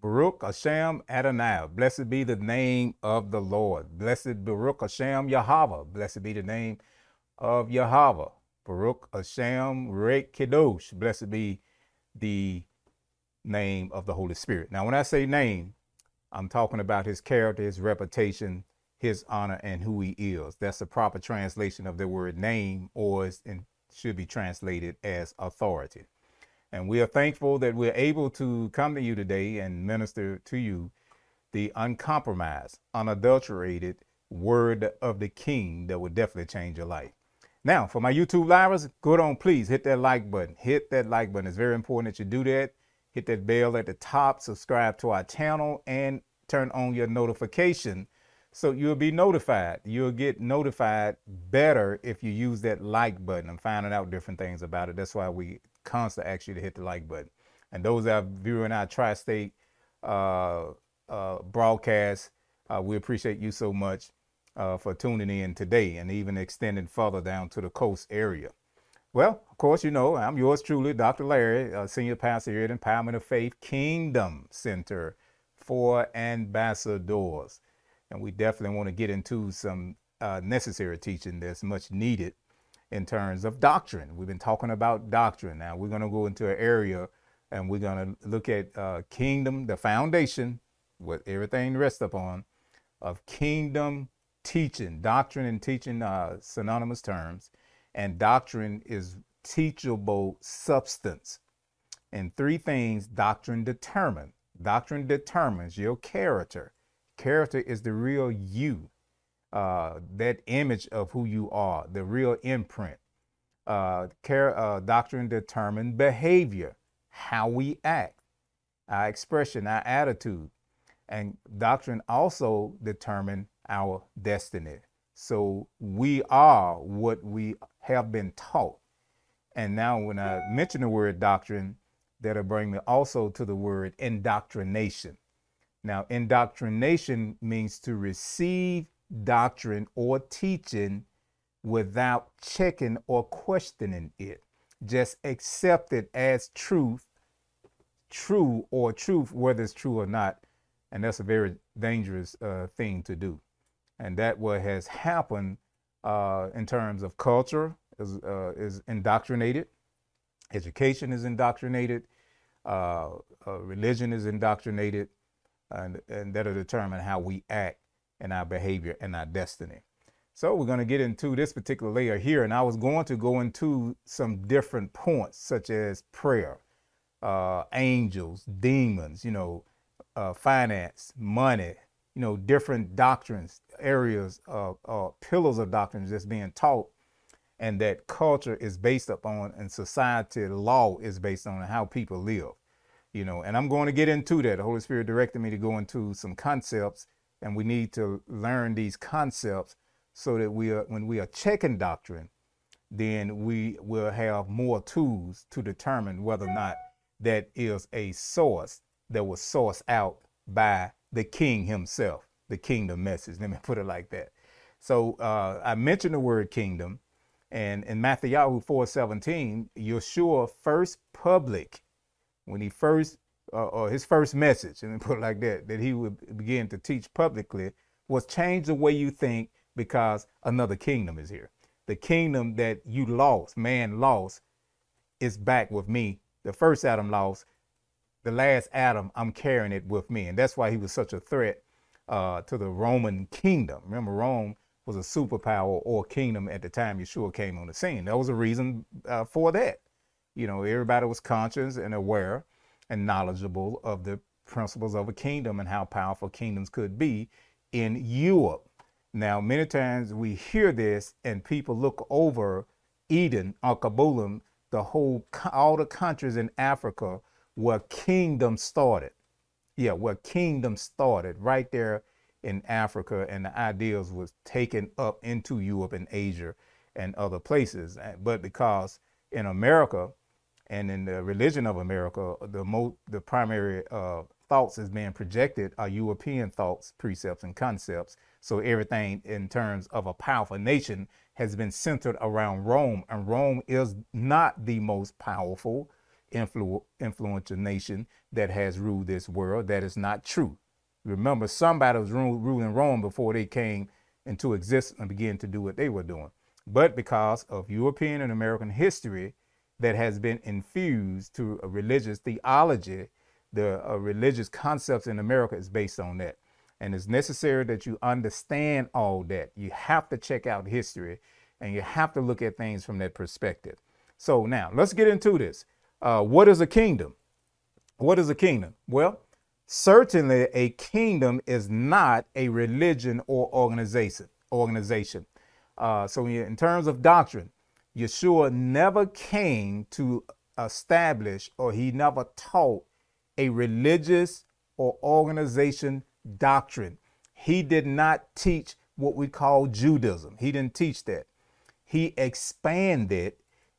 Baruch Hashem Adonai. Blessed be the name of the Lord. Blessed Baruch Hashem Yahweh. Blessed be the name of Yahweh. Baruch Hashem Ruach Kodesh. Blessed be the name of the Holy Spirit. Now, when I say name, I'm talking about his character, his reputation, his honor, and who he is. That's the proper translation of the word name, or it should be translated as authority. And we are thankful that we're able to come to you today and minister to you the uncompromised, unadulterated word of the King that will definitely change your life. Now, for my YouTube livers, go on, please hit that like button. Hit that like button. It's very important that you do that. Hit that bell at the top, subscribe to our channel, and turn on your notification so you'll be notified. You'll get notified better if you use that like button. I'm finding out different things about it. That's why we constantly ask you to hit the like button. And those that are viewing our tri-state uh, uh, broadcast, uh, we appreciate you so much uh, for tuning in today and even extending further down to the coast area. Well, of course, you know, I'm yours truly, Dr. Larry, Senior Pastor here at Empowerment of Faith Kingdom Center for Ambassadors. And we definitely want to get into some uh, necessary teaching that's much needed in terms of doctrine. We've been talking about doctrine. Now we're going to go into an area and we're going to look at uh, kingdom, the foundation, what everything rests upon, of kingdom teaching. Doctrine and teaching are synonymous terms, and doctrine is teachable substance. And three things doctrine determines. Doctrine determines your character. Character is the real you uh, that image of who you are, the real imprint. Uh, care, uh, doctrine determine behavior, how we act, our expression, our attitude. And doctrine also determine our destiny. So we are what we have been taught. And now when I mention the word doctrine, that'll bring me also to the word indoctrination. Now, indoctrination means to receive doctrine or teaching without checking or questioning it. Just accept it as truth, true or truth, whether it's true or not. And that's a very dangerous uh, thing to do. And that what has happened uh, in terms of culture is, uh, is indoctrinated, education is indoctrinated, uh, uh, religion is indoctrinated, and, and that'll determine how we act and our behavior and our destiny. So we're going to get into this particular layer here, and I was going to go into some different points, such as prayer, uh, angels, demons, you know, uh, finance, money, you know, different doctrines, areas, uh, uh, pillars of doctrines that's being taught, and that culture is based upon, and society law is based on how people live, you know. And I'm going to get into that. The Holy Spirit directed me to go into some concepts and we need to learn these concepts so that we are, when we are checking doctrine, then we will have more tools to determine whether or not that is a source that was sourced out by the king himself, the kingdom message. Let me put it like that. So uh, I mentioned the word kingdom, and in Matthew 4:17, Yeshua first public, when he first uh, or his first message, and put it like that, that he would begin to teach publicly was change the way you think because another kingdom is here. The kingdom that you lost, man lost, is back with me. The first Adam lost, the last Adam, I'm carrying it with me. And that's why he was such a threat uh, to the Roman kingdom. Remember, Rome was a superpower or kingdom at the time Yeshua came on the scene. That was a reason uh, for that. You know, everybody was conscious and aware and knowledgeable of the principles of a kingdom and how powerful kingdoms could be in Europe. Now, many times we hear this and people look over Eden, Alkebulan, the whole, all the countries in Africa where kingdom started. Yeah, where kingdom started, right there in Africa, and the ideas was taken up into Europe and Asia and other places. But because in America, and in the religion of America, the mo- the primary uh, thoughts is being projected are European thoughts, precepts, and concepts. So everything in terms of a powerful nation has been centered around Rome, and Rome is not the most powerful. influ- influential nation that has ruled this world. That is not true. Remember, somebody was ruling Rome before they came into existence and began to do what they were doing. But because of European and American history that has been infused to a religious theology, the uh, religious concepts in America is based on that. And it's necessary that you understand all that. You have to check out history and you have to look at things from that perspective. So now let's get into this. Uh, what is a kingdom? What is a kingdom? Well, certainly a kingdom is not a religion or organization. Organization. Uh, so in terms of doctrine, Yeshua never came to establish or he never taught a religious or organization doctrine. He did not teach what we call Judaism. He didn't teach that. He expanded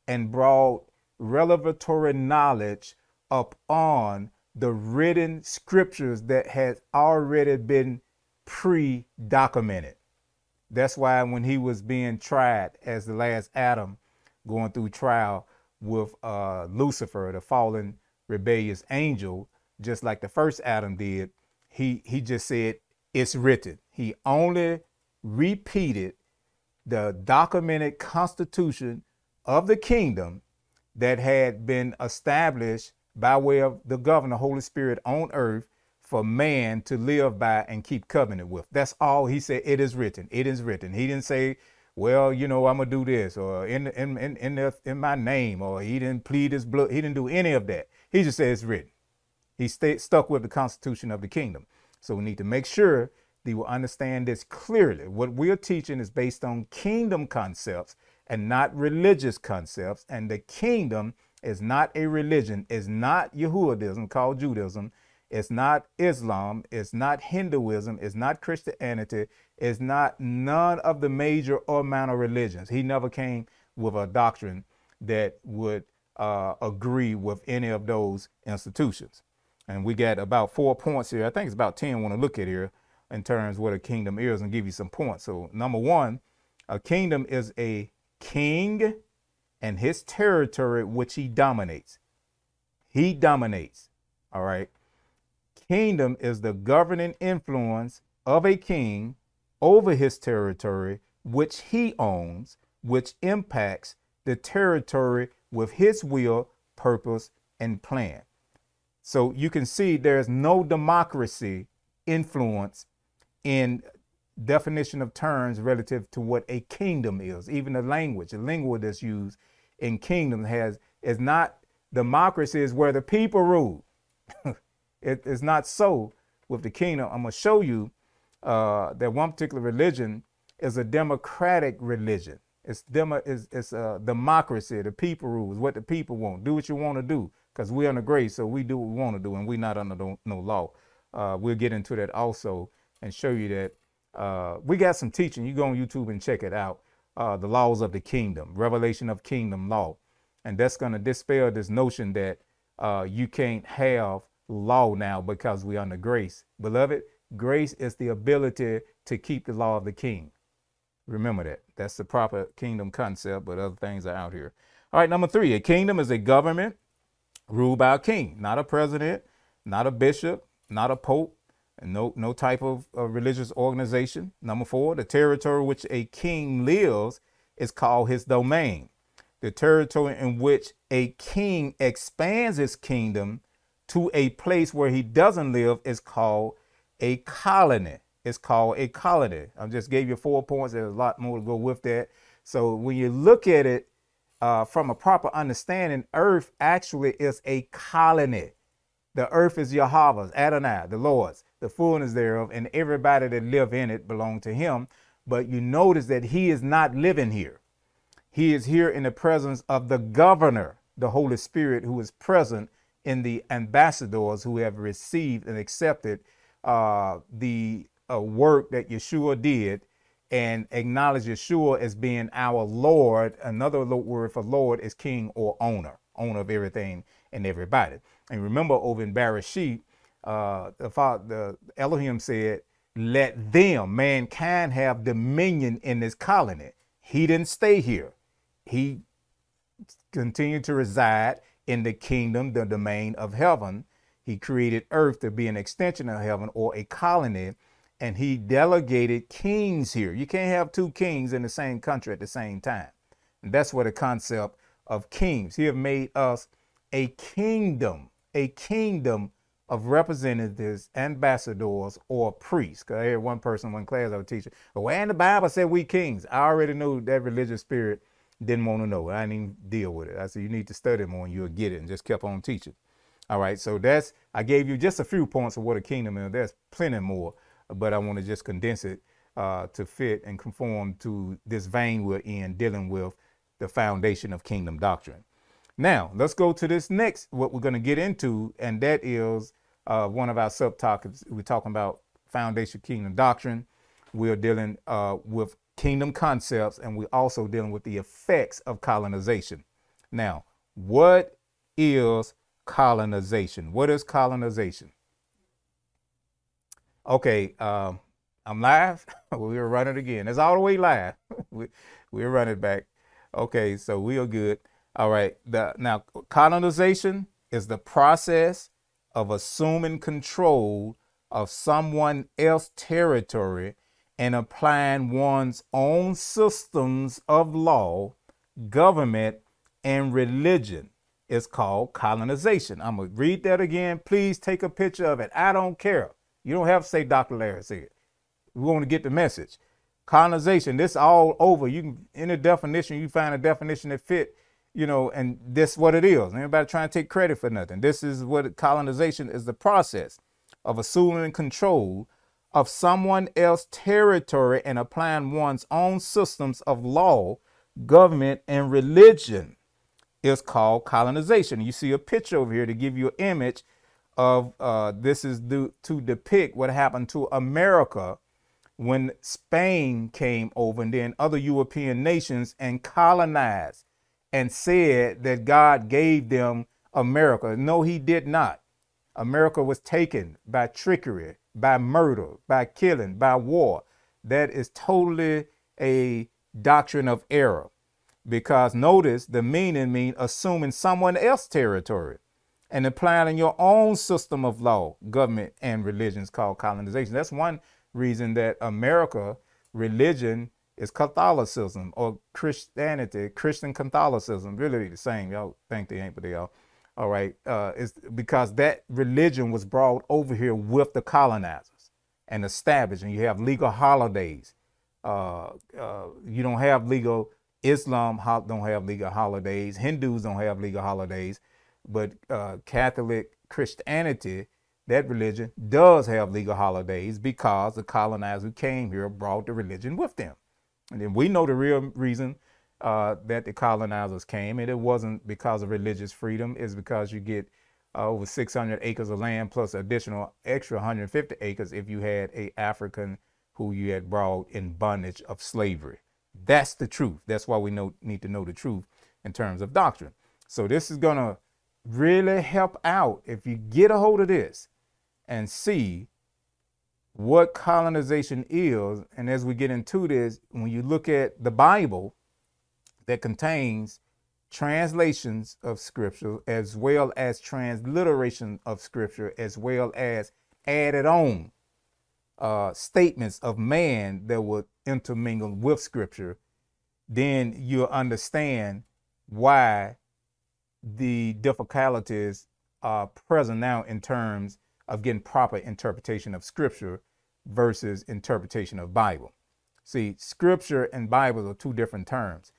and brought revelatory knowledge upon the written scriptures that had already been pre-documented. That's why when he was being tried as the last Adam, going through trial with uh, Lucifer, the fallen rebellious angel, just like the first Adam did, he he just said it's written. He only repeated the documented constitution of the kingdom that had been established by way of the governor, Holy Spirit on earth for man to live by and keep covenant with. That's all he said. It is written. It is written. He didn't say, well, you know, I'm gonna do this or in in in in, the, in my name or he didn't plead his blood. He didn't do any of that. He just said it's written. He stayed stuck with the constitution of the kingdom. So we need to make sure that we understand this clearly. What we're teaching is based on kingdom concepts and not religious concepts. And the kingdom is not a religion, It's not Yehudism called Judaism. It's not Islam. It's not Hinduism. It's not Christianity. It's not none of the major or minor religions. He never came with a doctrine that would uh, agree with any of those institutions. And we got about four points here. I think it's about 10 I want to look at here in terms what a kingdom is and give you some points. So number one, a kingdom is a king and his territory which he dominates. He dominates. All right. Kingdom is the governing influence of a king over his territory which he owns, which impacts the territory with his will, purpose, and plan. So you can see there's no democracy influence in definition of terms relative to what a kingdom is. Even the language, the language that's used in kingdom has is not democracy is where the people rule. it is not so with the kingdom. I'm gonna show you uh, that one particular religion is a democratic religion. It's demo, it's, it's a democracy. The people rules what the people want. Do what you want to do because we're under grace, so we do what we want to do, and we're not under no, no law. Uh, we'll get into that also and show you that uh, we got some teaching. You go on YouTube and check it out. Uh, the laws of the kingdom, revelation of kingdom law, and that's going to dispel this notion that uh, you can't have law now because we're under grace. Beloved, grace is the ability to keep the law of the king. Remember that. That's the proper kingdom concept, but other things are out here. All right, number three, a kingdom is a government ruled by a king, not a president, not a bishop, not a pope, and no, no type of, of religious organization. Number four, the territory which a king lives is called his domain. The territory in which a king expands his kingdom to a place where he doesn't live is called a colony. It's called a colony. I just gave you four points. There's a lot more to go with that. So when you look at it uh, from a proper understanding, earth actually is a colony. The earth is Yahweh's, Adonai, the Lord's, the fullness thereof, and everybody that live in it belong to him. But you notice that he is not living here. He is here in the presence of the governor, the Holy Spirit, who is present in the ambassadors who have received and accepted uh, the uh, work that Yeshua did and acknowledge Yeshua as being our Lord. Another word for Lord is king or owner, owner of everything and everybody. And remember over in Bereshit, uh, the, father, the Elohim said, let them, mankind, have dominion in this colony. He didn't stay here. He continued to reside in the kingdom, the domain of heaven. He created earth to be an extension of heaven or a colony, and he delegated kings here. You can't have two kings in the same country at the same time. And that's what the concept of kings. He have made us a kingdom, a kingdom of representatives, ambassadors, or priests. Because I heard one person, one class I was teaching, well, and the Bible said we kings. I already knew that religious spirit didn't want to know. I didn't even deal with it. I said, you need to study more and you'll get it, and just kept on teaching. All right, so that's, I gave you just a few points of what a kingdom is. There's plenty more, but I want to just condense it uh, to fit and conform to this vein we're in dealing with the foundation of kingdom doctrine. Now, let's go to this next, what we're going to get into, and that is uh, one of our subtopics. We're talking about foundation kingdom doctrine. We're dealing uh, with kingdom concepts, and we're also dealing with the effects of colonization. Now, what is colonization? What is colonization? Okay, um, I'm live. we're running again. It's all the way live. we, we're running back. Okay, so we are good. All right. The, now, colonization is the process of assuming control of someone else's territory and applying one's own systems of law, government, and religion is called colonization. I'm going to read that again. Please take a picture of it. I don't care. You don't have to say Dr. Larry said. We want to get the message. Colonization, this all over. You can, in a definition, you find a definition that fit, you know, and this what it is. Anybody trying to take credit for nothing. This is what colonization is the process of assuming control of someone else's territory and applying one's own systems of law, government, and religion is called colonization. You see a picture over here to give you an image of uh, this is to depict what happened to America when Spain came over and then other European nations and colonized and said that God gave them America. No, he did not. America was taken by trickery, by murder, by killing, by war. That is totally a doctrine of error. Because notice the meaning mean assuming someone else's territory and applying your own system of law, government, and religions called colonization. That's one reason that America religion is Catholicism or Christianity, Christian Catholicism, really the same. Y'all think they ain't, but they are. All right, uh, it's because that religion was brought over here with the colonizers and established, and you have legal holidays. Uh, uh, you don't have legal Islam don't have legal holidays. Hindus don't have legal holidays, but uh, Catholic Christianity, that religion, does have legal holidays because the colonizers who came here brought the religion with them. And then we know the real reason uh, that the colonizers came, and it wasn't because of religious freedom. It's because you get uh, over 600 acres of land plus additional extra 150 acres if you had a African who you had brought in bondage of slavery. That's the truth. That's why we know, need to know the truth in terms of doctrine. So this is going to really help out if you get a hold of this and see what colonization is. And as we get into this, when you look at the Bible that contains translations of scripture as well as transliteration of scripture as well as added on uh, statements of man that would intermingle with scripture, then you'll understand why the difficulties are present now in terms of getting proper interpretation of scripture versus interpretation of Bible. See, scripture and Bible are two different terms.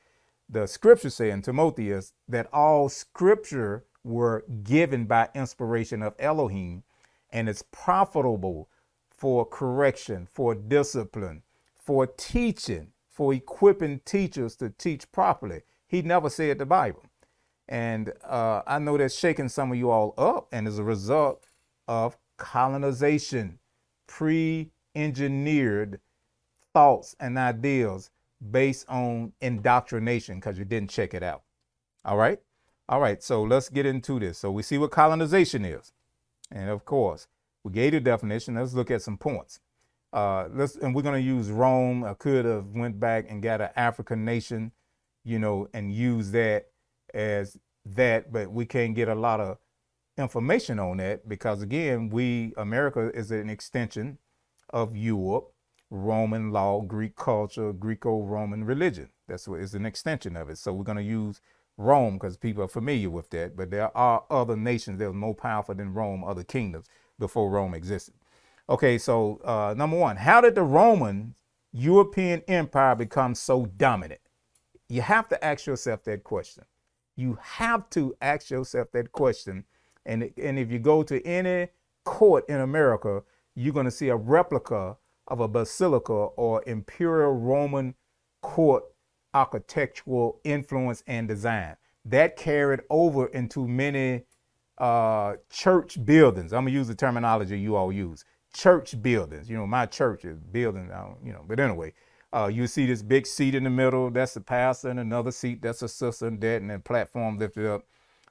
The scripture say in Timotheus that all scripture were given by inspiration of Elohim and it's profitable for correction, for discipline, for teaching, for equipping teachers to teach properly. He never said the Bible. And uh, I know that's shaking some of you all up, and as a result of colonization, pre engineered thoughts and ideas based on indoctrination because you didn't check it out. All right? All right, so let's get into this. So we see what colonization is. And of course, we gave the definition. Let's look at some points. Uh, let's and we're going to use Rome. I could have went back and got an African nation, you know, and use that as that, but we can't get a lot of information on that because again, we America is an extension of Europe, Roman law, Greek culture, Greco-Roman religion. That's what is an extension of it. So we're going to use Rome because people are familiar with that. But there are other nations that are more powerful than Rome, other kingdoms before Rome existed. Okay, so uh, number one, how did the Roman European Empire become so dominant? You have to ask yourself that question. You have to ask yourself that question. And, and if you go to any court in America, you're going to see a replica of a basilica or imperial Roman court architectural influence and design. That carried over into many uh, church buildings. I'm gonna use the terminology you all use. Church buildings. You know, my church is building. You know, but anyway, uh, you see this big seat in the middle. That's the pastor, and another seat. That's a sister, and that, and then platform lifted up.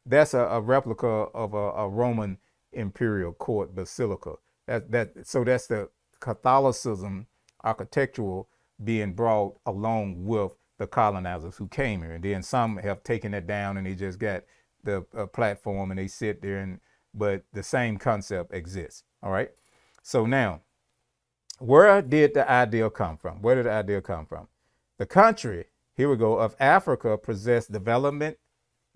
That's a, a replica of a, a, Roman imperial court basilica. That that so that's the Catholicism architectural being brought along with the colonizers who came here. And then some have taken it down and they just got the uh, platform and they sit there and but the same concept exists. All right. So now, where did the idea come from? Where did the idea come from? The country, here we go, of Africa possessed development,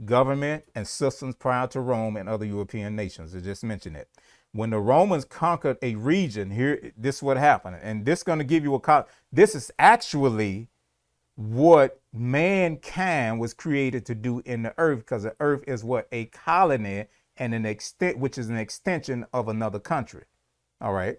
government, and systems prior to Rome and other European nations. I just mentioned it. When the Romans conquered a region, here this is what happened. And this is going to give you a this is actually what mankind was created to do in the earth because the earth is what? A colony and an extent which is an extension of another country. All right?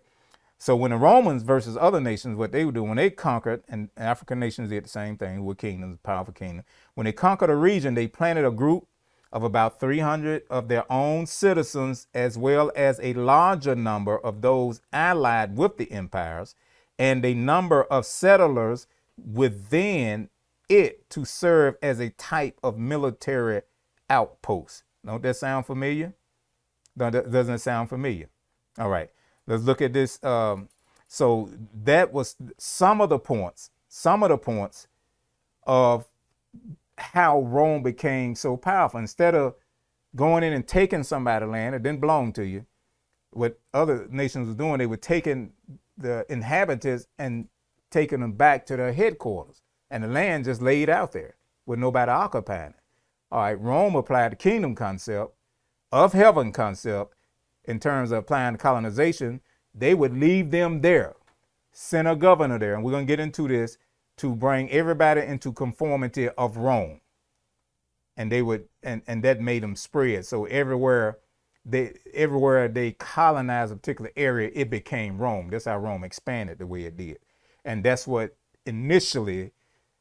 So when the romans versus other nations what they would do when they conquered and african nations did the same thing with kingdoms powerful kingdom. When they conquered a region they planted a group of about 300 of their own citizens as well as a larger number of those allied with the empires and a number of settlers within it to serve as a type of military outpost. Don't that sound familiar? Doesn't it sound familiar? All right, let's look at this. Um, so that was some of the points, some of the points of how Rome became so powerful. Instead of going in and taking somebody's land, it didn't belong to you. What other nations were doing, they were taking the inhabitants and taking them back to their headquarters. And the land just laid out there with nobody occupying it. All right, Rome applied the kingdom concept of heaven concept in terms of applying colonization. They would leave them there, send a governor there, and we're going to get into this to bring everybody into conformity of Rome. And they would, and, and that made them spread. So everywhere they everywhere they colonized a particular area, it became Rome. That's how Rome expanded the way it did. And that's what initially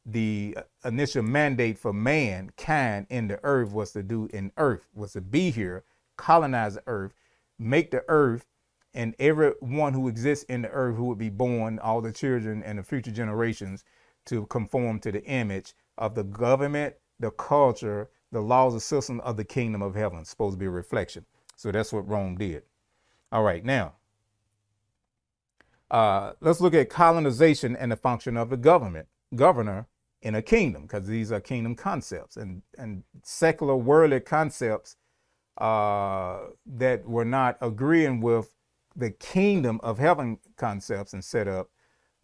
the initial mandate for mankind in the earth was to do in earth, was to be here, colonize the earth, make the earth and everyone who exists in the earth who would be born, all the children and the future generations, to conform to the image of the government, the culture, the laws and systems of the kingdom of heaven. Supposed to be a reflection. So that's what Rome did. All right, now uh, let's look at colonization and the function of the government governor in a kingdom, because these are kingdom concepts and, and secular worldly concepts uh, that were not agreeing with the kingdom of heaven concepts and setup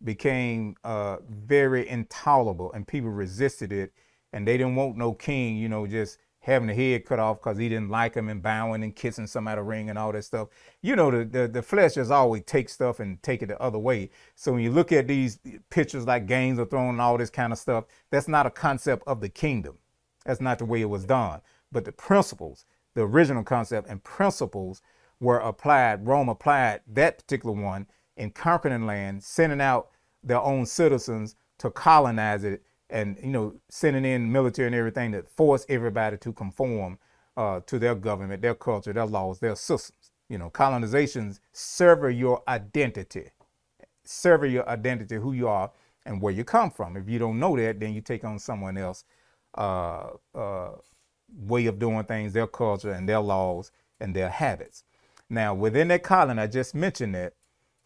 became uh, very intolerable and people resisted it and they didn't want no king, you know, just having the head cut off because he didn't like him and bowing and kissing somebody ring and all that stuff. You know, the, the, the flesh just always take stuff and take it the other way. So when you look at these pictures like Games of Thrones and all this kind of stuff, that's not a concept of the kingdom. That's not the way it was done. But the principles, the original concept and principles were applied. Rome applied that particular one in conquering land, sending out their own citizens to colonize it and you know sending in military and everything to force everybody to conform uh, to their government, their culture, their laws, their systems. You know, colonizations sever your identity, sever your identity, who you are and where you come from. If you don't know that, then you take on someone else uh, uh, way of doing things, their culture and their laws and their habits. Now, within that colony, I just mentioned that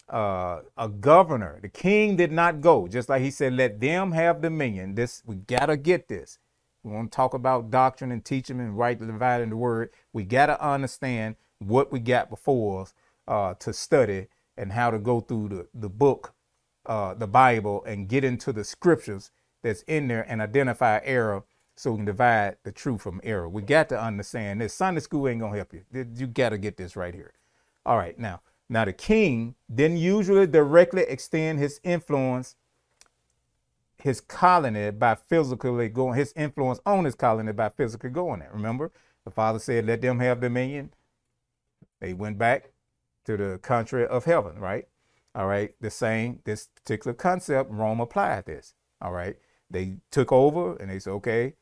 uh, a governor. The king did not go, just like he said, let them have dominion. This we gotta get this. We want to talk about doctrine and teaching and rightly dividing the word. We got to understand what we got before us uh, to study and how to go through the, the book, uh, the Bible, and get into the scriptures that's in there and identify error so we can divide the truth from error. We got to understand this. Sunday school ain't gonna help you. You got to get this right here. All right, now, now the king didn't usually directly extend his influence, his colony by physically going, his influence on his colony by physically going there. Remember, the father said, "Let them have dominion." They went back to the country of heaven, right? All right, the same, this particular concept, Rome applied this. All right, they took over and they said, okay,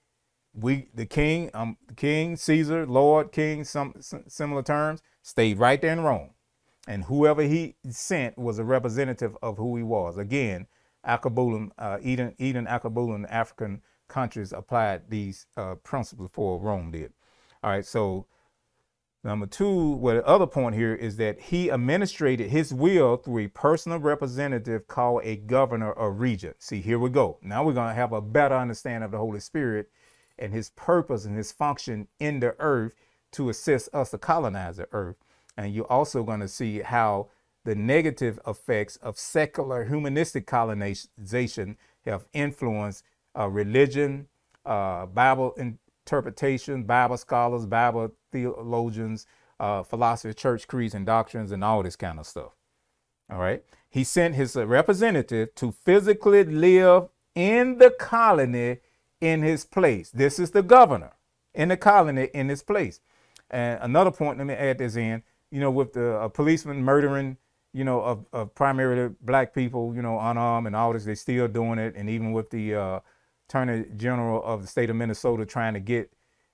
we the king, um, king, Caesar, Lord, king, some, some similar terms, stayed right there in Rome. And whoever he sent was a representative of who he was. Again, Alkebulan, uh, Eden, Eden, Alkebulan, African countries applied these uh, principles before Rome did. All right, so number two, well, the other point here is that he administrated his will through a personal representative called a governor or regent. See, here we go. Now we're going to have a better understanding of the Holy Spirit and his purpose and his function in the earth to assist us to colonize the earth. And you're also going to see how the negative effects of secular humanistic colonization have influenced uh, religion, uh, Bible interpretation, Bible scholars, Bible theologians, uh, philosophy, church creeds and doctrines, and all this kind of stuff. All right. He sent his representative to physically live in the colony in his place. This is the governor in the colony in his place. And another point, let me add this in, you know, with the policeman murdering, you know, of, of, primarily black people, you know, unarmed and all this, they still doing it. And even with the uh, attorney general of the state of Minnesota trying to get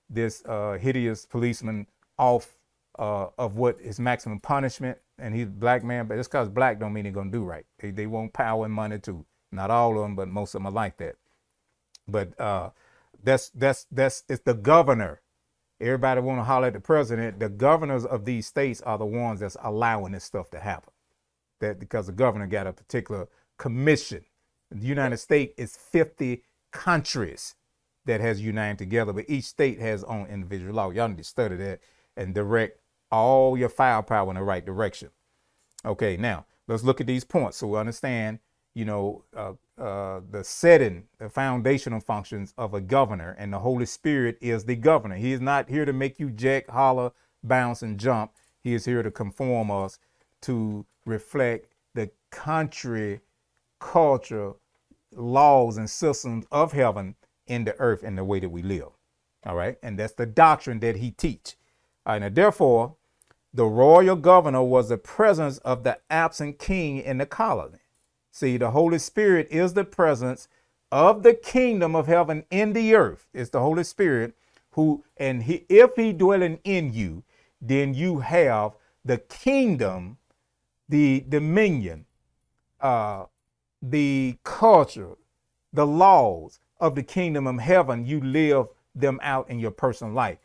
this uh, hideous policeman off uh, of what is maximum punishment. And he's black man, but just because black don't mean going to do right. They, they want power and money too. Not all of them, but most of them are like that. But uh, that's that's that's it's the governor. Everybody want to holler at the president. The governors of these states are the ones that's allowing this stuff to happen. That because the governor got a particular commission. The United States is 50 countries that has united together, but each state has own individual law. Y'all need to study that and direct all your firepower in the right direction. Okay, now let's look at these points so we understand, you know, uh, uh, the setting, the foundational functions of a governor, and the Holy Spirit is the governor. He is not here to make you jack, holler, bounce, and jump. He is here to conform us to reflect the country, culture, laws, and systems of heaven in the earth in the way that we live. All right, and that's the doctrine that he teach. All right, now therefore, the royal governor was the presence of the absent king in the colony. See, the Holy Spirit is the presence of the kingdom of heaven in the earth. It's the Holy Spirit who, and he, if he dwelling in you, then you have the kingdom, the dominion, uh, the culture, the laws of the kingdom of heaven. You live them out in your personal life.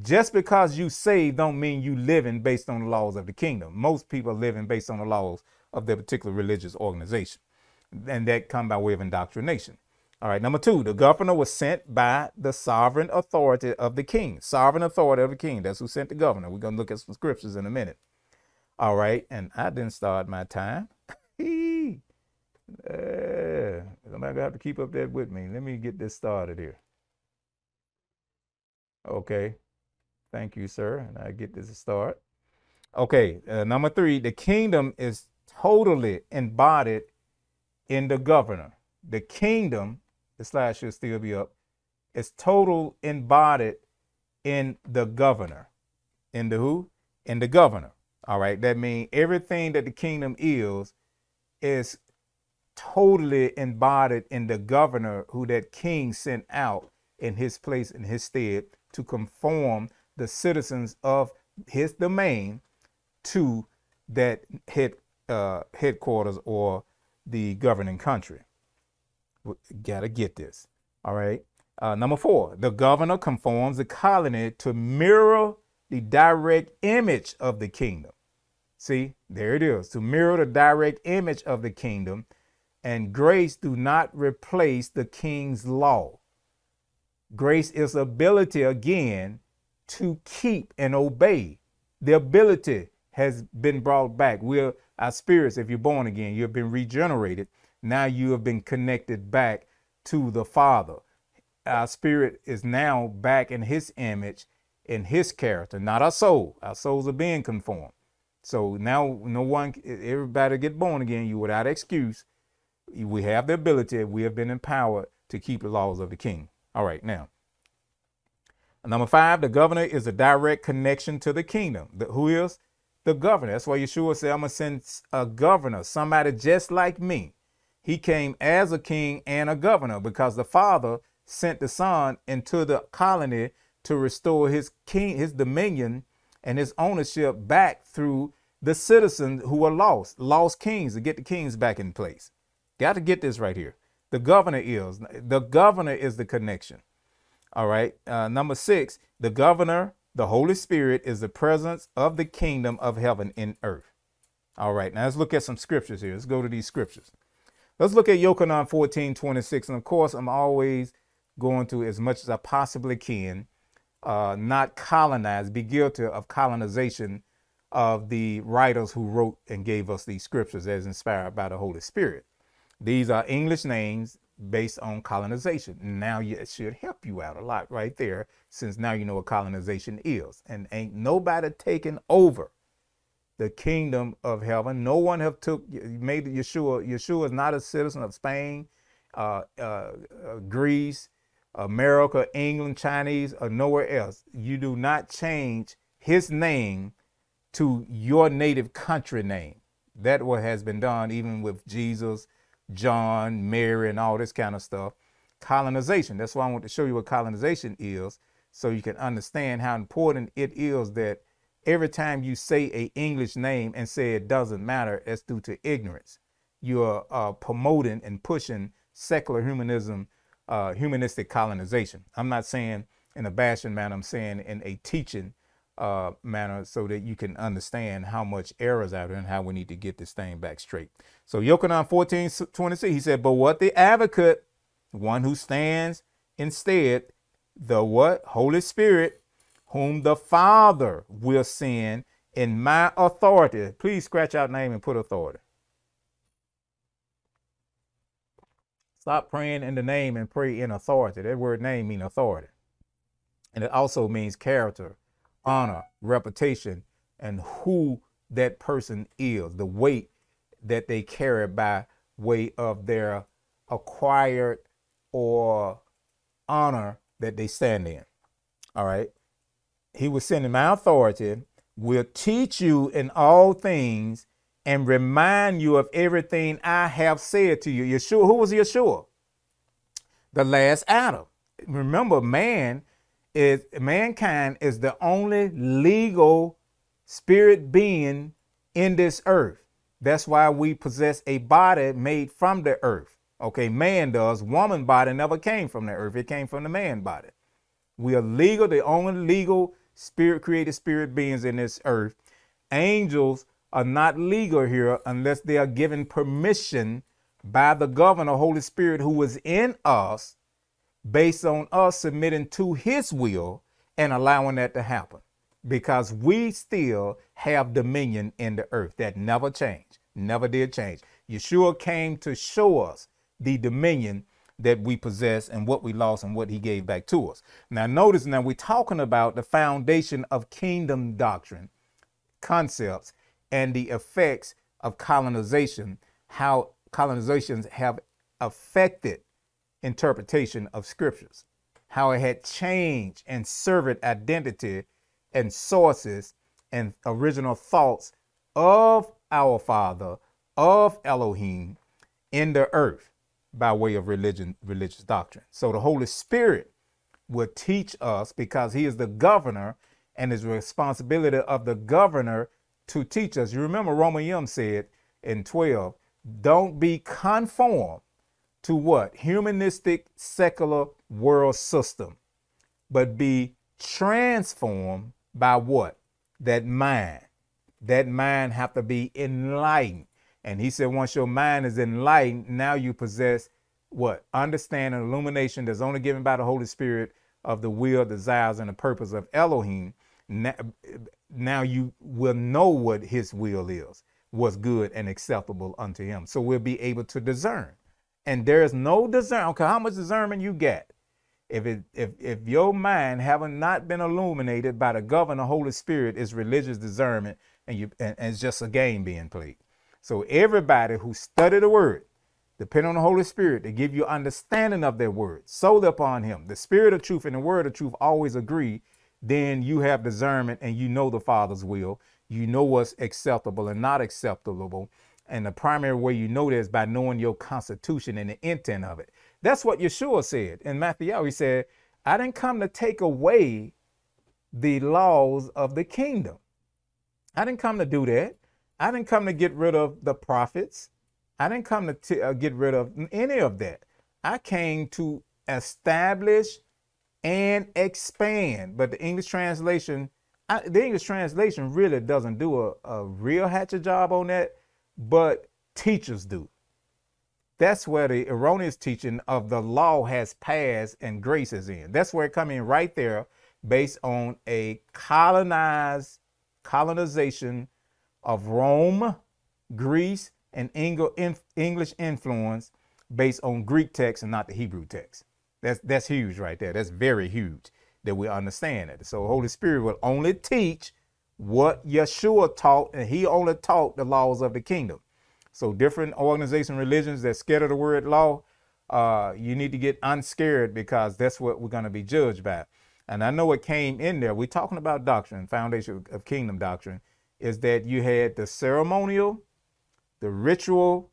Just because you saved don't mean you living based on the laws of the kingdom. Most people living based on the laws of their particular religious organization. And that come by way of indoctrination. All right, number two, the governor was sent by the sovereign authority of the king. Sovereign authority of the king. That's who sent the governor. We're going to look at some scriptures in a minute. All right, and I didn't start my time. uh, somebody have to keep up that with me. Let me get this started here. Okay. Thank you, sir. And I get this start. Okay, uh, number three, the kingdom is totally embodied in the governor. The kingdom, the slide should still be up, is total embodied in the governor. In the who? In the governor. All right. That means everything that the kingdom is, is totally embodied in the governor who that king sent out in his place, in his stead, to conform the citizens of his domain to that head uh, headquarters or the governing country. Gotta get this. All right. Uh, number four, the governor conforms the colony to mirror the direct image of the kingdom. See, there it is to mirror the direct image of the kingdom, and grace do not replace the king's law. Grace is ability again to keep and obey. The ability has been brought back. We're our spirits, if you're born again, you have been regenerated. Now you have been connected back to the Father. Our spirit is now back in his image, in his character, not our soul. Our souls are being conformed. So now no one everybody get born again, you without excuse. We have the ability, we have been empowered to keep the laws of the king. All right, now. Number five, the governor is a direct connection to the kingdom. The, who is? The governor. That's why Yeshua said, I'm going to send a governor, somebody just like me. He came as a king and a governor because the father sent the son into the colony to restore his king, his dominion and his ownership back through the citizens who were lost, lost kings to get the kings back in place. Got to get this right here. The governor is the governor is the connection. All right. Uh, number six, the governor, the Holy Spirit, is the presence of the kingdom of heaven in earth. All right. Now let's look at some scriptures here. Let's go to these scriptures. Let's look at Yochanan 14, 26. And of course, I'm always going to, as much as I possibly can, uh, not colonize, be guilty of colonization of the writers who wrote and gave us these scriptures as inspired by the Holy Spirit. These are English names based on colonization. Now it should help you out a lot right there, since now you know what colonization is. And ain't nobody taken over the kingdom of heaven. No one have took made Yeshua. Yeshua is not a citizen of Spain, uh, uh, uh, Greece, America, England, Chinese, or nowhere else. You do not change his name to your native country name. That what has been done even with Jesus John, Mary, and all this kind of stuff. Colonization. That's why I want to show you what colonization is so you can understand how important it is that every time you say a English name and say it doesn't matter, it's due to ignorance. You're uh, promoting and pushing secular humanism, uh, humanistic colonization. I'm not saying in a bashing manner, I'm saying in a teaching uh, manner so that you can understand how much errors out there and how we need to get this thing back straight. So Yochanan 14, 26, he said, but what the advocate, one who stands instead, the what? Holy Spirit, whom the Father will send in my authority. Please scratch out name and put authority. Stop praying in the name and pray in authority. That word name means authority. And it also means character honor, reputation, and who that person is, the weight that they carry by way of their acquired or honor that they stand in. All right. He was sending my authority, will teach you in all things and remind you of everything I have said to you. Yeshua, who was Yeshua? The last Adam. Remember, man is mankind is the only legal spirit being in this earth. That's why we possess a body made from the earth. Okay, man does. Woman body never came from the earth. It came from the man body. We are legal, the only legal spirit created spirit beings in this earth. Angels are not legal here unless they are given permission by the governor, Holy Spirit, who was in us based on us submitting to his will and allowing that to happen because we still have dominion in the earth that never changed, never did change. Yeshua came to show us the dominion that we possess and what we lost and what he gave back to us. Now, notice now we're talking about the foundation of kingdom doctrine, concepts, and the effects of colonization, how colonizations have affected interpretation of scriptures, how it had changed and served identity and sources and original thoughts of our Father, of Elohim in the earth by way of religion, religious doctrine. So the Holy Spirit will teach us because he is the governor and his responsibility of the governor to teach us. You remember Romiyim said in 12, don't be conformed to what? Humanistic secular world system, but be transformed by what? That mind. That mind have to be enlightened. And he said, once your mind is enlightened, now you possess what? Understanding, illumination that's only given by the Holy Spirit of the will, desires, and the purpose of Elohim, now, now you will know what his will is, what's good and acceptable unto him. So we'll be able to discern. And there is no discern, okay, how much discernment you get. If it if if your mind haven't not been illuminated by the governor Holy Spirit is religious discernment and you and, and it's just a game being played. So everybody who study the word, depend on the Holy Spirit to give you understanding of their word, sold upon him. The spirit of truth and the word of truth always agree then you have discernment and you know the Father's will. You know what's acceptable and not acceptable. And the primary way you know that is by knowing your constitution and the intent of it. That's what Yeshua said in Matthew. He said, I didn't come to take away the laws of the kingdom. I didn't come to do that. I didn't come to get rid of the prophets. I didn't come to t- uh, get rid of any of that. I came to establish and expand. But the English translation, I, the English translation really doesn't do a, a real hatchet job on that, but teachers do. That's where the erroneous teaching of the law has passed and grace is in. That's where it comes in right there based on a colonized colonization of Rome, Greece, and English influence based on Greek text and not the Hebrew text. That's that's huge right there. That's very huge that we understand it. So Holy Spirit will only teach what Yeshua taught, and he only taught the laws of the kingdom. So different organization religions that scared of the word law, uh, you need to get unscared because that's what we're going to be judged by. And I know it came in there. We're talking about doctrine, foundation of kingdom doctrine, is that you had the ceremonial, the ritual,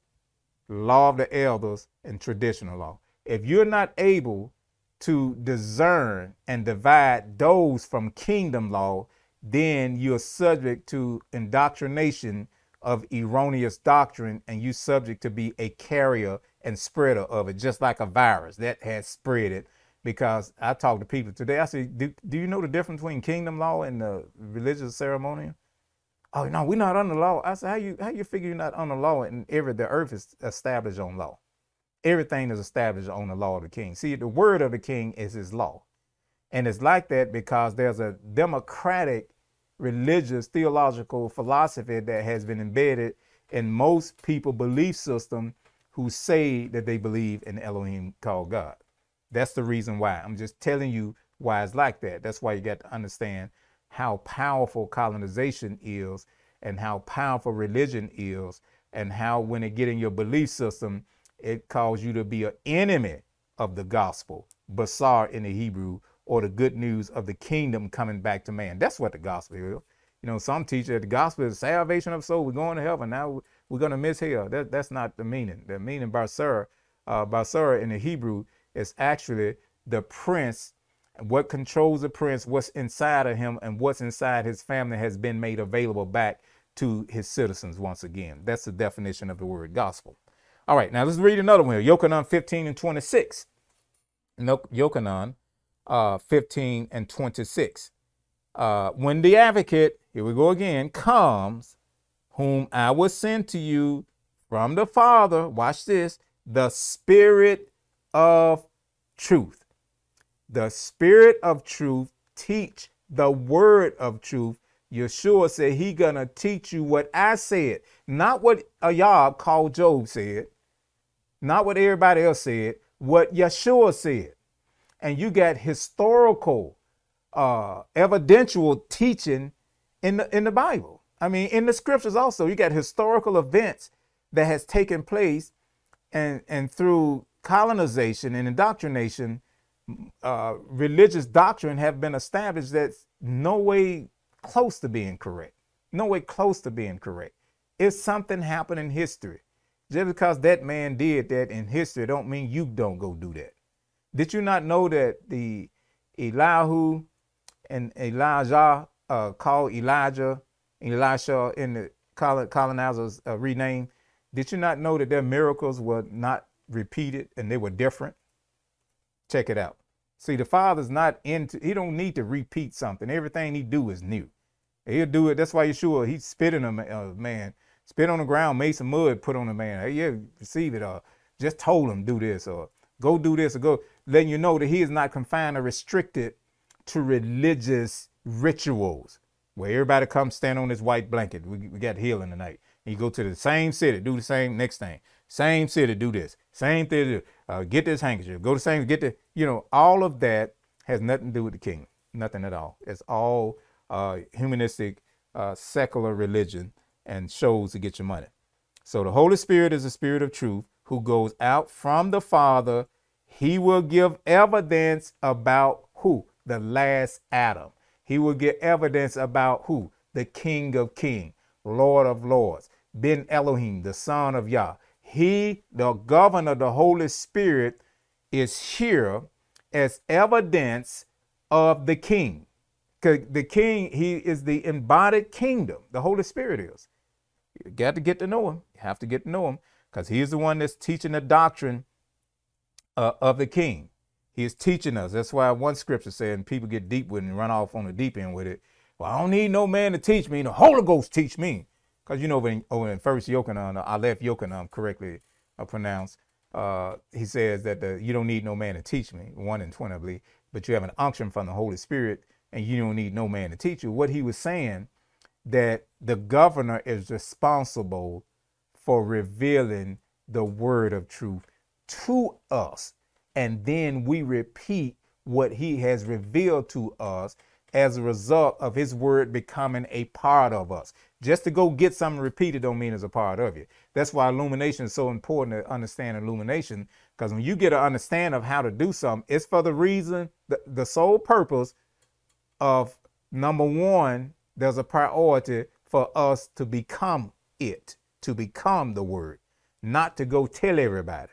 law of the elders, and traditional law. If you're not able to discern and divide those from kingdom law, then you're subject to indoctrination of erroneous doctrine and you're subject to be a carrier and spreader of it, just like a virus that has spread it. Because I talk to people today, I say, do, do you know the difference between kingdom law and the religious ceremonial? Oh no, we're not under law. I said, how you how you figure you're not under law and every the earth is established on law? everything is established on the law of the king. See, the word of the king is his law. And it's like that because there's a democratic, religious, theological philosophy that has been embedded in most people' belief system who say that they believe in Elohim called God. That's the reason why. I'm just telling you why it's like that. That's why you got to understand how powerful colonization is and how powerful religion is and how when it get in your belief system, it calls you to be an enemy of the gospel, basar in the Hebrew, or the good news of the kingdom coming back to man. That's what the gospel is. You know, some teach that the gospel is salvation of soul. We're going to heaven. Now we're going to miss hell. That, that's not the meaning. The meaning basar, uh, basar in the Hebrew is actually the prince. What controls the prince, what's inside of him, and what's inside his family has been made available back to his citizens once again. That's the definition of the word gospel. All right, now let's read another one. Yochanan 15 and 26. Yochanan uh, 15 and 26. Uh, when the advocate, here we go again, comes, whom I will send to you from the Father, watch this, the Spirit of truth. The Spirit of truth teach the word of truth. Yeshua said he gonna teach you what I said, not what Ayab called Job said, not what everybody else said, what Yeshua said. And you got historical, uh, evidential teaching in the in the Bible. I mean, in the scriptures also, you got historical events that has taken place, and and through colonization and indoctrination, uh, religious doctrine have been established that's no way close to being correct. No way close to being correct. If something happened in history just because that man did that in history don't mean you don't go do that. Did you not know that the Elihu and Elijah uh, called Elijah Elisha in the colonizers uh, rename? Did you not know that their miracles were not repeated and they were different? Check it out. See, the Father's not into, he don't need to repeat something. Everything he do is new. He'll do it. That's why Yeshua, he's spitting a uh, man spit on the ground, made some mud, put on the man. Hey, yeah, receive it. Or just told him do this or go do this or go. Letting you know that he is not confined or restricted to religious rituals where everybody comes stand on this white blanket. We, we got healing tonight. And you go to the same city, do the same next thing. Same city, do this. Same thing, uh, get this handkerchief. Go to same, get the, you know, all of that has nothing to do with the king. Nothing at all. It's all uh, humanistic, uh, secular religion and shows to get your money. So the Holy Spirit is the Spirit of truth who goes out from the Father. He will give evidence about who? The last Adam. He will give evidence about who? The King of Kings, Lord of Lords, Ben Elohim, the Son of Yah. He, the governor, the Holy Spirit, is here as evidence of the King. The King, he is the embodied kingdom. The Holy Spirit is. You got to get to know him. You have to get to know him because he's the one that's teaching the doctrine uh, of the King. He is teaching us. That's why one scripture said, people get deep with it and run off on the deep end with it. Well, I don't need no man to teach me. The Holy Ghost teach me. Because you know, when, oh, in First Yochanan, I left Yochanan correctly uh, pronounced, uh, he says that the, you don't need no man to teach me, 1 and 20, I believe, but you have an unction from the Holy Spirit and you don't need no man to teach you. What he was saying, that the governor is responsible for revealing the word of truth to us and then we repeat what he has revealed to us as a result of his word becoming a part of us. Just to go get something repeated don't mean it's a part of you. That's why illumination is so important to understand illumination. Because when you get an understanding of how to do something, it's for the reason, the, the sole purpose of number one, there's a priority for us to become it, to become the word, not to go tell everybody.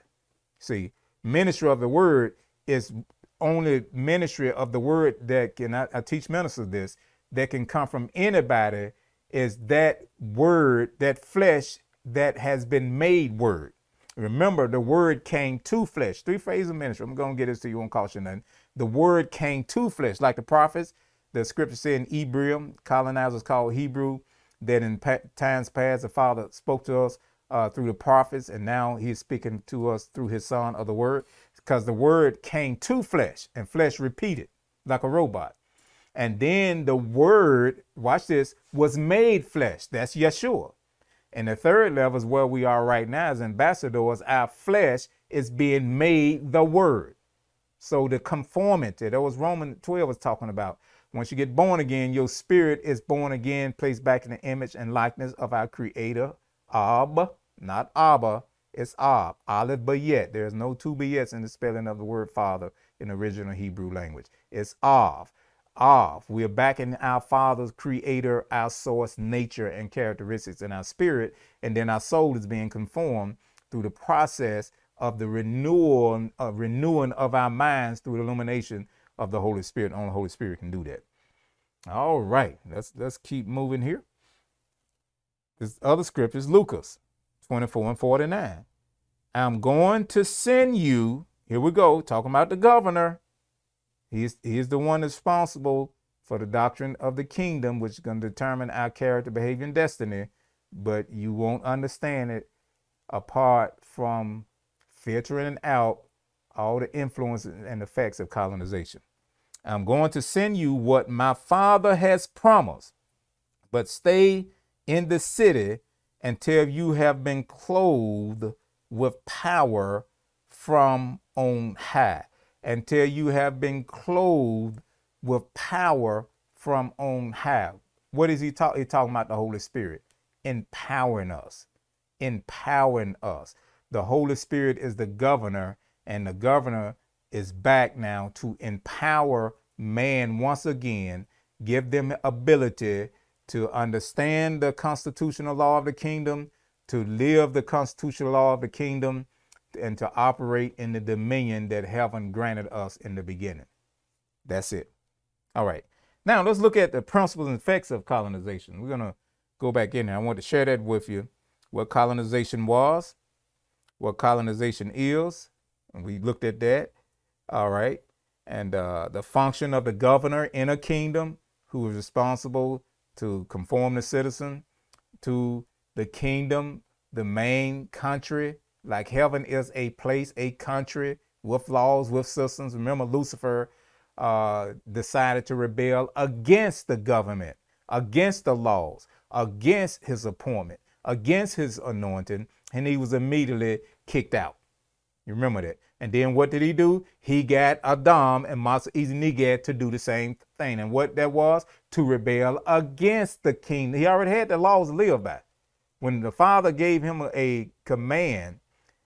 See, ministry of the word is only ministry of the word that can I, I teach ministers this that can come from anybody is that word, that flesh that has been made word. Remember, the word came to flesh. Three phases of ministry. I'm going to get this to you on caution nothing. The word came to flesh, like the prophets. The scripture said in Hebrew, colonizers called Hebrew, that in times past the Father spoke to us uh, through the prophets, and now he's speaking to us through his son of the word, because the word came to flesh, and flesh repeated like a robot. And then the word, watch this, was made flesh. That's Yeshua. And the third level is where we are right now as ambassadors. Our flesh is being made the word. So the conformity, that was Romans 12 was talking about. Once you get born again, your spirit is born again, placed back in the image and likeness of our creator, Ab, not Abba, it's Ab, Aleph Bayet. There's no two Bayets in the spelling of the word Father in original Hebrew language. It's Av. Av. We are back in our Father's creator, our source, nature, and characteristics in our spirit. And then our soul is being conformed through the process of the renewal, uh, renewing of our minds through the illumination of the Holy Spirit. Only the Holy Spirit can do that. All right, let's let's keep moving here. This other scripture is Lucas 24 and 49. I'm going to send you, here we go, talking about the governor. He's, he's the one responsible for the doctrine of the kingdom, which is going to determine our character, behavior, and destiny. But you won't understand it apart from filtering out all the influences and effects of colonization. I'm going to send you what my father has promised, but stay in the city until you have been clothed with power from on high. Until you have been clothed with power from on high. What is he talking? He's talking about the Holy Spirit empowering us, empowering us. The Holy Spirit is the governor, and the governor is back now to empower man once again, give them ability to understand the constitutional law of the kingdom, to live the constitutional law of the kingdom, and to operate in the dominion that heaven granted us in the beginning. That's it. All right. Now let's look at the principles and effects of colonization. We're going to go back in there. I want to share that with you what colonization was, what colonization is. And we looked at that. All right. And uh, the function of the governor in a kingdom who is responsible to conform the citizen to the kingdom, the main country. Like heaven is a place, a country with laws, with systems. Remember, Lucifer uh, decided to rebel against the government, against the laws, against his appointment, against his anointing, and he was immediately kicked out. You remember that? And then what did he do? He got Adam and Masa Neged to do the same thing. And what that was? To rebel against the king. He already had the laws to live by. When the father gave him a command,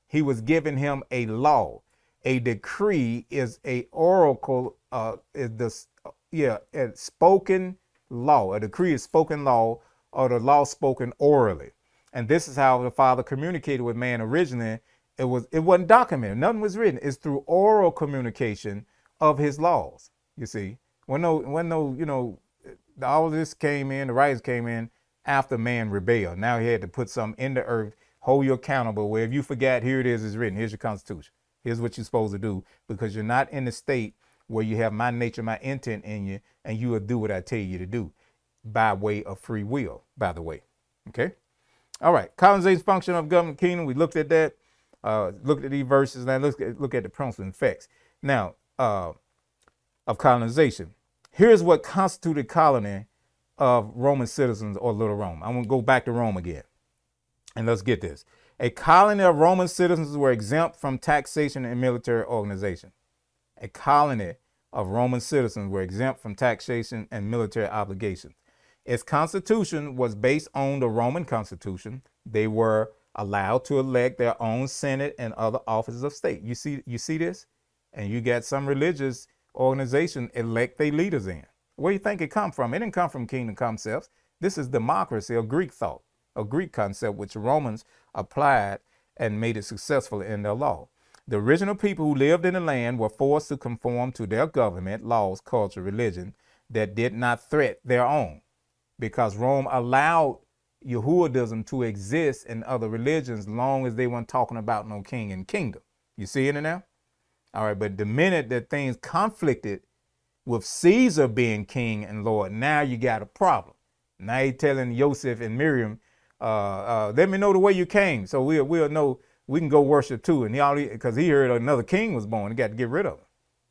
he was giving him a law. A decree is a oracle, uh, is the, yeah, a spoken law. A decree is spoken law or the law spoken orally. And this is how the father communicated with man originally it was it wasn't documented. Nothing was written. It's through oral communication of his laws. You see, when no when no you know all this came in, the writers came in after man rebelled. Now he had to put something in the earth, hold you accountable. Where if you forgot, here it is, it's written. Here's your constitution. Here's what you're supposed to do because you're not in the state where you have my nature, my intent in you, and you will do what I tell you to do by way of free will. By the way, okay. All right, colonization function of government kingdom. We looked at that uh, look at these verses Now at, look at the principal effects. Now, uh, of colonization. Here's what constituted a colony of Roman citizens or Little Rome. I'm going to go back to Rome again. And let's get this. A colony of Roman citizens were exempt from taxation and military organization. A colony of Roman citizens were exempt from taxation and military obligations. Its constitution was based on the Roman constitution. They were allowed to elect their own senate and other offices of state. You see, you see this, and you got some religious organization elect their leaders in. Where do you think it come from? It didn't come from kingdom concepts. This is democracy, a Greek thought, a Greek concept which the Romans applied and made it successful in their law. The original people who lived in the land were forced to conform to their government, laws, culture, religion that did not threat their own because Rome allowed Yehudism to exist in other religions long as they weren't talking about no king and kingdom. You see it now? All right, but the minute that things conflicted with Caesar being king and Lord, now you got a problem. Now he's telling Joseph and Miriam, uh, uh, let me know the way you came, so we'll we'll know we can go worship too. And he already because he heard another king was born, he got to get rid of him.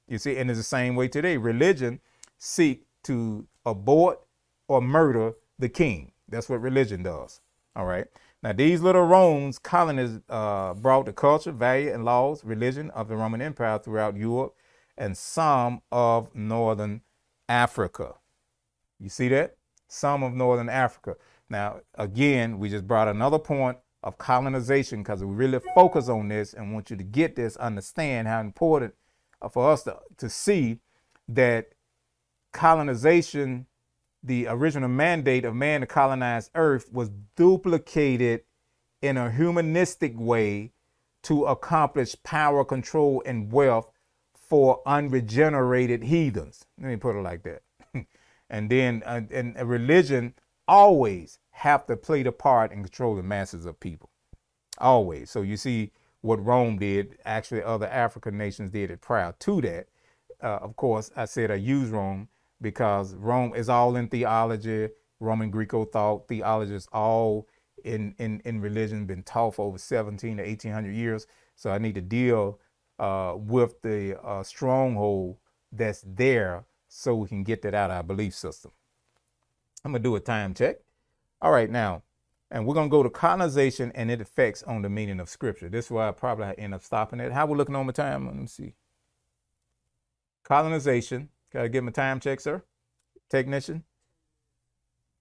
You see, and it's the same way today. Religion seek to abort or murder the king. That's what religion does. All right. Now, these little Romans colonies uh, brought the culture, value, and laws, religion of the Roman Empire throughout Europe and some of Northern Africa. You see that? Some of Northern Africa. Now, again, we just brought another point of colonization because we really focus on this and want you to get this, understand how important uh, for us to, to see that colonization the original mandate of man to colonize Earth was duplicated in a humanistic way to accomplish power, control, and wealth for unregenerated heathens. Let me put it like that. and then, uh, and a religion always have to play the part and control the masses of people. Always. So you see what Rome did. Actually, other African nations did it prior to that. Uh, of course, I said I use Rome because Rome is all in theology, Roman Greco thought, theology is all in, in, in religion, been taught for over 17 to 1800 years. So I need to deal uh, with the uh, stronghold that's there so we can get that out of our belief system. I'm to do a time check. All right, now, and we're to go to colonization and its effects on the meaning of Scripture. This is why I probably end up stopping it. How we're looking on the time? Let me see. Colonization Gotta give him a time check, sir. Technician.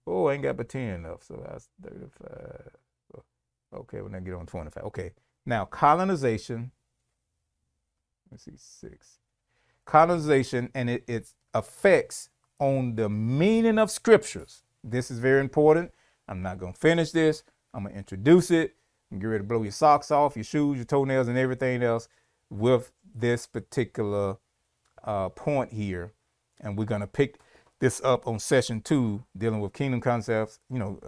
Oh, I ain't got but 10 enough, so that's 35. Okay, we're gonna get on 25. Okay. Now, colonization. Let's see, six. Colonization and it, its effects on the meaning of scriptures. This is very important. I'm not gonna finish this. I'm gonna introduce it and get ready to blow your socks off, your shoes, your toenails, and everything else with this particular uh, point here and we're going to pick this up on session two, dealing with kingdom concepts, you know,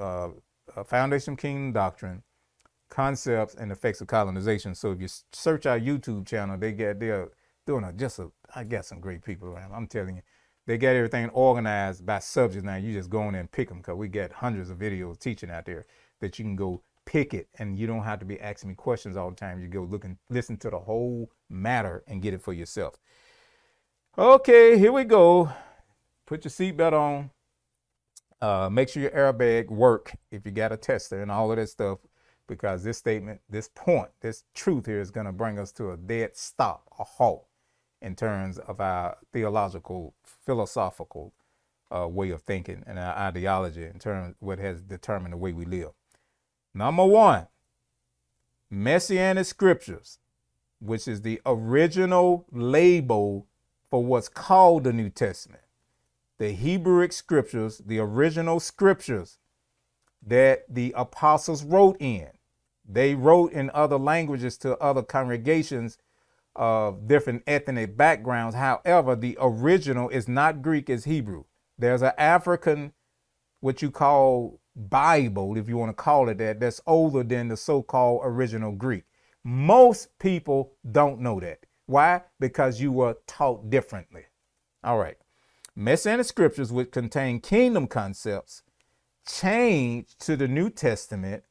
uh, foundation kingdom doctrine, concepts, and effects of colonization. So if you search our YouTube channel, they get they're doing a, just a I got some great people around. I'm telling you, they got everything organized by subject. Now you just go in and pick them because we got hundreds of videos teaching out there that you can go pick it and you don't have to be asking me questions all the time. You go look and listen to the whole matter and get it for yourself. Okay, here we go. Put your seatbelt on. Uh, make sure your airbag work if you got a tester and all of that stuff because this statement, this point, this truth here is going to bring us to a dead stop, a halt in terms of our theological, philosophical uh, way of thinking and our ideology in terms of what has determined the way we live. Number one, Messianic scriptures, which is the original label for what's called the New Testament. The Hebrew scriptures, the original scriptures that the apostles wrote in. They wrote in other languages to other congregations of different ethnic backgrounds. However, the original is not Greek, it's Hebrew. There's an African, what you call Bible, if you want to call it that, that's older than the so called original Greek. Most people don't know that. Why? Because you were taught differently. All right. Messianic scriptures, which contain kingdom concepts, changed to the New Testament,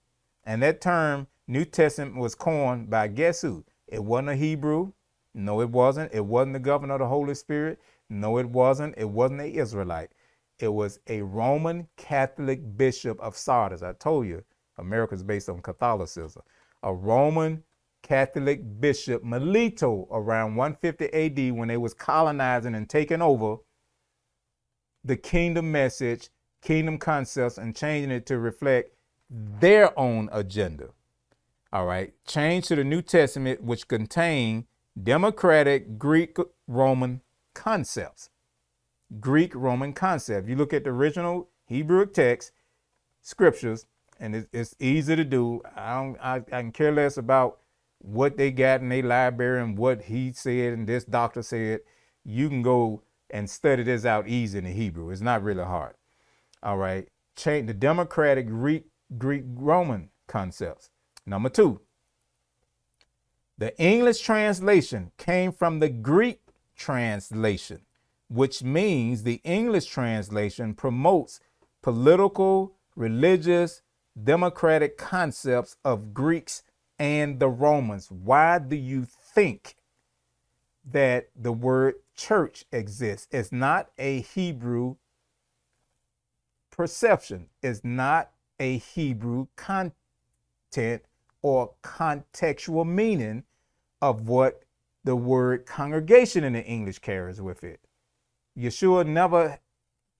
and that term New Testament was coined by guess who? It wasn't a Hebrew. No, it wasn't. It wasn't the governor of the Holy Spirit. No, it wasn't. It wasn't an Israelite. It was a Roman Catholic bishop of Sardis. I told you, America's based on Catholicism. A Roman Catholic bishop, Melito, around 150 AD, when they was colonizing and taking over the kingdom message, kingdom concepts, and changing it to reflect their own agenda. All right. Change to the New Testament, which contain democratic Greek Roman concepts. Greek Roman concept. You look at the original Hebrew text, scriptures, and it's, easy to do. I, don't, I, I can care less about what they got in their library and what he said and this doctor said. You can go and study this out easy in the Hebrew. It's not really hard. All right. Change the democratic Greek Greek Roman concepts. Number two, the English translation came from the Greek translation which means the English translation promotes political, religious, democratic concepts of Greeks and the Romans. Why do you think that the word church exists? It's not a Hebrew perception, it's not a Hebrew content or contextual meaning of what the word congregation in the English carries with it. Yeshua never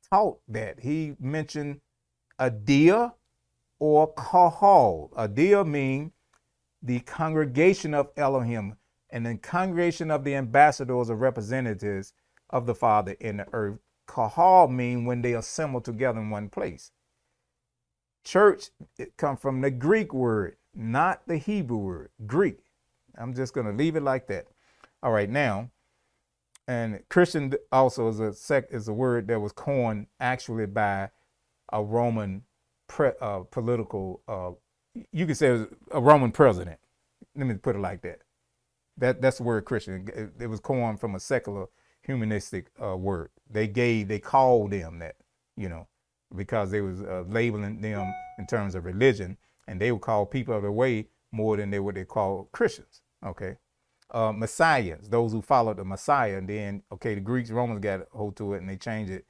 taught that. He mentioned a Adia or Kahal. Adia mean the congregation of Elohim and the congregation of the ambassadors or representatives of the Father in the earth. Kahal mean when they assemble together in one place. Church it come from the Greek word, not the Hebrew word. Greek. I'm just going to leave it like that. All right, now and Christian also is a sec is a word that was coined actually by a Roman pre, uh, political. Uh, you could say it was a Roman president. Let me put it like that. That that's the word Christian. It, it was coined from a secular humanistic uh, word. They gave they called them that you know because they was uh, labeling them in terms of religion, and they would call people of the way more than they would they call Christians. Okay uh, messiahs, those who followed the Messiah. And then, okay, the Greeks, Romans got a hold to it and they changed it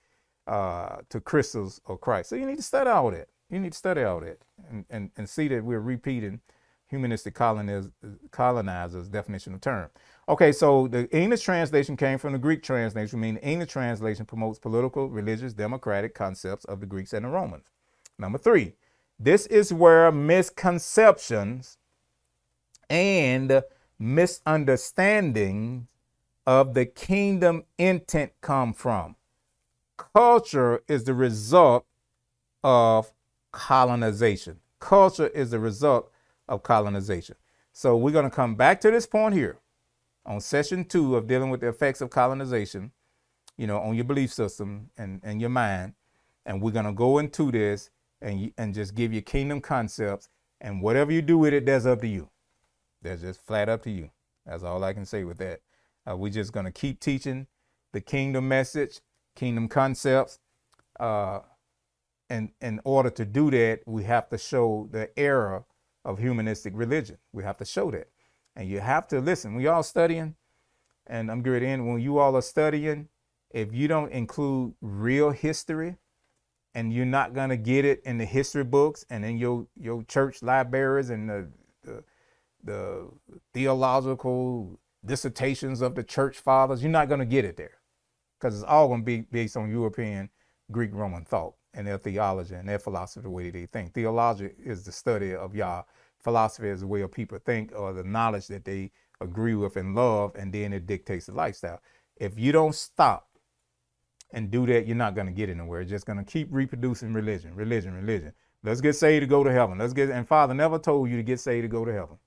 uh, to Christus or Christ. So you need to study all that. You need to study all that and, and, and see that we're repeating humanistic coloniz- colonizers definition of term. Okay, so the English translation came from the Greek translation, meaning English translation promotes political, religious, democratic concepts of the Greeks and the Romans. Number three, this is where misconceptions and misunderstanding of the kingdom intent come from. Culture is the result of colonization. Culture is the result of colonization. So we're going to come back to this point here on session two of dealing with the effects of colonization, you know, on your belief system and, and your mind. And we're going to go into this and, and just give you kingdom concepts. And whatever you do with it, that's up to you. That's just flat up to you. That's all I can say with that. Uh, we're just going to keep teaching the kingdom message, kingdom concepts. Uh, and in order to do that, we have to show the error of humanistic religion. We have to show that. And you have to listen. We all studying, and I'm good in. When you all are studying, if you don't include real history, and you're not gonna get it in the history books and in your your church libraries and the the, the theological dissertations of the church fathers, you're not gonna get it there, because it's all gonna be based on European, Greek, Roman thought and their theology and their philosophy, the way they think. Theology is the study of Yah. Philosophy is the way people think or the knowledge that they agree with and love, and then it dictates the lifestyle. If you don't stop and do that, you're not going to get anywhere. You're just going to keep reproducing religion, religion, religion. Let's get saved to go to heaven. Let's get, and Father never told you to get saved to go to heaven.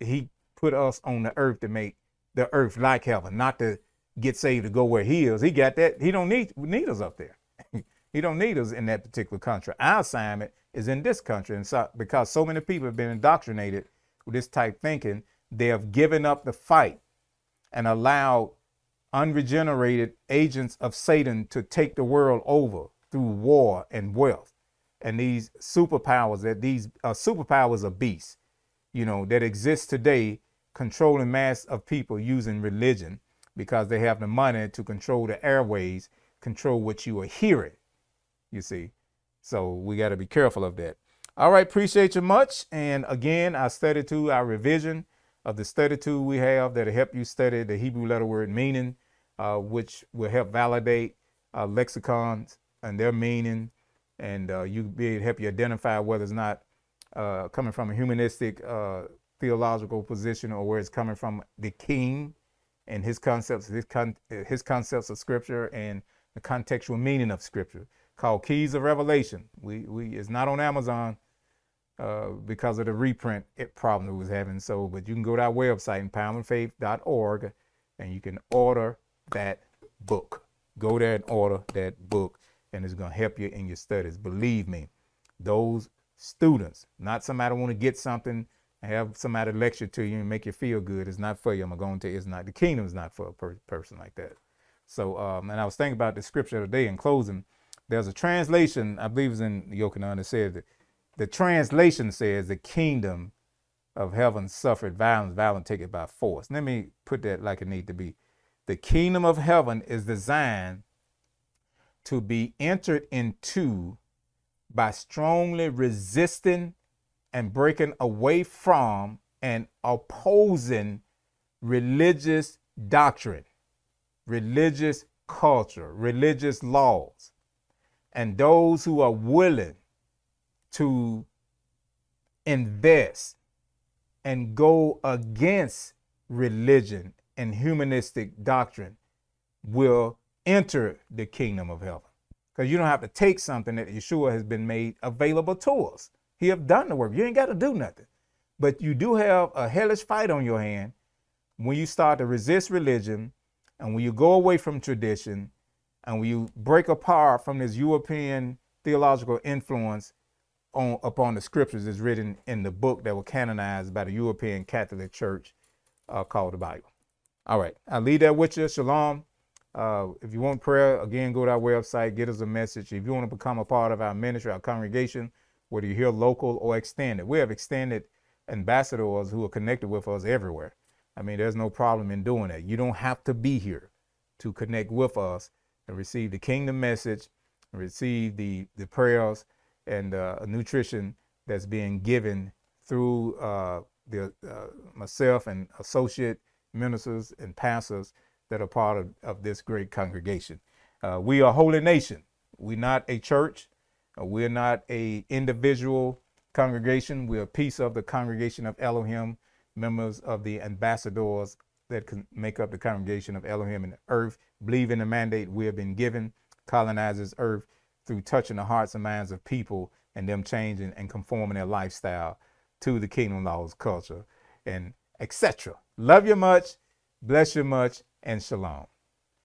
He put us on the earth to make the earth like heaven, not to get saved to go where he is. He got that. He don't need, need us up there. He don't need us in that particular country. Our assignment is in this country. And so, because so many people have been indoctrinated with this type thinking, they have given up the fight and allowed unregenerated agents of Satan to take the world over through war and wealth. And these superpowers that these uh, superpowers of beasts, you know, that exist today, controlling mass of people using religion because they have the money to control the airways, control what you are hearing you see. So we got to be careful of that. All right, appreciate you much. And again, our study tool, our revision of the study tool we have that'll help you study the Hebrew letter word meaning, uh, which will help validate uh, lexicons and their meaning. And uh, you be help you identify whether it's not uh, coming from a humanistic uh, theological position or where it's coming from the king and his concepts, his, con- his concepts of scripture and the contextual meaning of scripture called Keys of Revelation. We we it's not on Amazon uh, because of the reprint it problem it was having. So, but you can go to our website, empowermentfaith.org, and you can order that book. Go there and order that book, and it's to help you in your studies. Believe me, those students, not somebody want to get something have somebody lecture to you and make you feel good. It's not for you. I'm going to. It's not. The kingdom is not for a per- person like that. So, um, and I was thinking about the scripture today in closing there's a translation, I believe it's in Yochanan, that says that the translation says the kingdom of heaven suffered violence, violence taken by force. Let me put that like it need to be. The kingdom of heaven is designed to be entered into by strongly resisting and breaking away from and opposing religious doctrine, religious culture, religious laws and those who are willing to invest and go against religion and humanistic doctrine will enter the kingdom of heaven. Because you don't have to take something that Yeshua has been made available to us. He have done the work. You ain't got to do nothing. But you do have a hellish fight on your hand when you start to resist religion and when you go away from tradition and when you break apart from this European theological influence on upon the scriptures is written in the book that was canonized by the European Catholic Church uh, called the Bible. All right, I'll leave that with you. Shalom. Uh, if you want prayer, again, go to our website, get us a message. If you want to become a part of our ministry, our congregation, whether you're here local or extended, we have extended ambassadors who are connected with us everywhere. I mean, there's no problem in doing that. You don't have to be here to connect with us and receive the kingdom message, and receive the, the prayers and uh, nutrition that's being given through uh, the, uh, myself and associate ministers and pastors that are part of, of this great congregation. Uh, we are a holy nation. We're not a church. Uh, we're not a individual congregation. We're a piece of the congregation of Elohim, members of the ambassadors that can make up the congregation of Elohim the earth, believe in the mandate we have been given, colonizes earth through touching the hearts and minds of people and them changing and conforming their lifestyle to the kingdom laws, culture, and etc. Love you much, bless you much, and shalom.